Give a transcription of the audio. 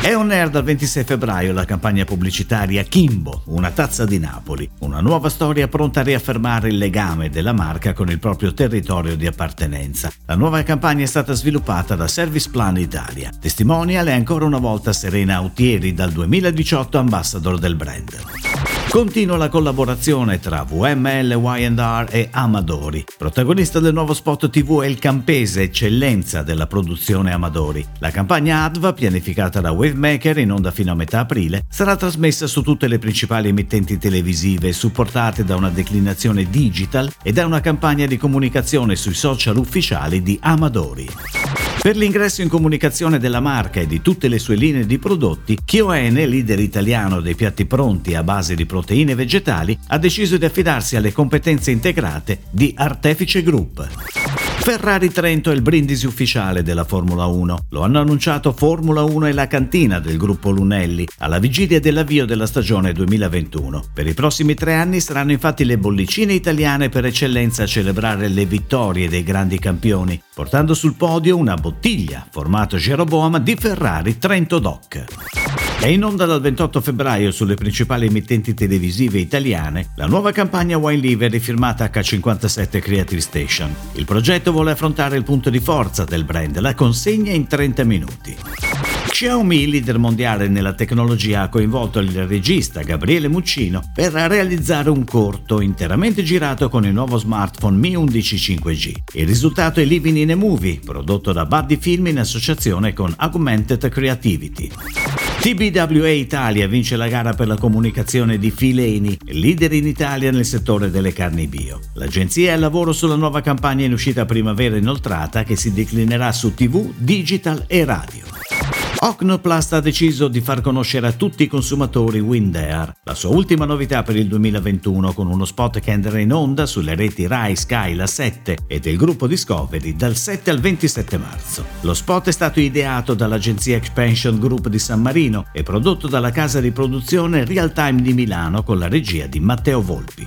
È on air dal 26 febbraio la campagna pubblicitaria Kimbo, una tazza di Napoli, una nuova storia pronta a riaffermare il legame della marca con il proprio territorio di appartenenza. La nuova campagna è stata sviluppata da Service Plan Italia. Testimonial è ancora una volta Serena Autieri, dal 2018 ambassador del brand. Continua la collaborazione tra VML, Y&R e Amadori. Protagonista del nuovo spot TV è il campese eccellenza della produzione Amadori. La campagna ADVA, pianificata da Wavemaker in onda fino a metà aprile, sarà trasmessa su tutte le principali emittenti televisive, supportate da una declinazione digital e da una campagna di comunicazione sui social ufficiali di Amadori. Per l'ingresso in comunicazione della marca e di tutte le sue linee di prodotti, KON, leader italiano dei piatti pronti a base di proteine vegetali, ha deciso di affidarsi alle competenze integrate di Artefice Group. Ferrari Trento è il brindisi ufficiale della Formula 1. Lo hanno annunciato Formula 1 e la cantina del gruppo Lunelli alla vigilia dell'avvio della stagione 2021. Per i prossimi tre anni saranno infatti le bollicine italiane per eccellenza a celebrare le vittorie dei grandi campioni, portando sul podio una bottiglia formato Jeroboam di Ferrari Trento Doc. È in onda dal 28 febbraio sulle principali emittenti televisive italiane la nuova campagna Wine Livery firmata H57 Creative Station. Il progetto vuole affrontare il punto di forza del brand, la consegna in 30 minuti. Xiaomi, leader mondiale nella tecnologia, ha coinvolto il regista Gabriele Muccino per realizzare un corto interamente girato con il nuovo smartphone Mi 11 5G. Il risultato è Living in a Movie, prodotto da Buddy Film in associazione con Augmented Creativity. TBWA Italia vince la gara per la comunicazione di Fileni, leader in Italia nel settore delle carni bio. L'agenzia è al lavoro sulla nuova campagna in uscita primavera inoltrata che si declinerà su TV, digital e radio. Ocnoplast ha deciso di far conoscere a tutti i consumatori Windair, la sua ultima novità per il 2021 con uno spot che andrà in onda sulle reti Rai, Sky, La 7 e del gruppo Discovery dal 7 al 27 marzo. Lo spot è stato ideato dall'agenzia Expansion Group di San Marino e prodotto dalla casa di produzione Real Time di Milano con la regia di Matteo Volpi.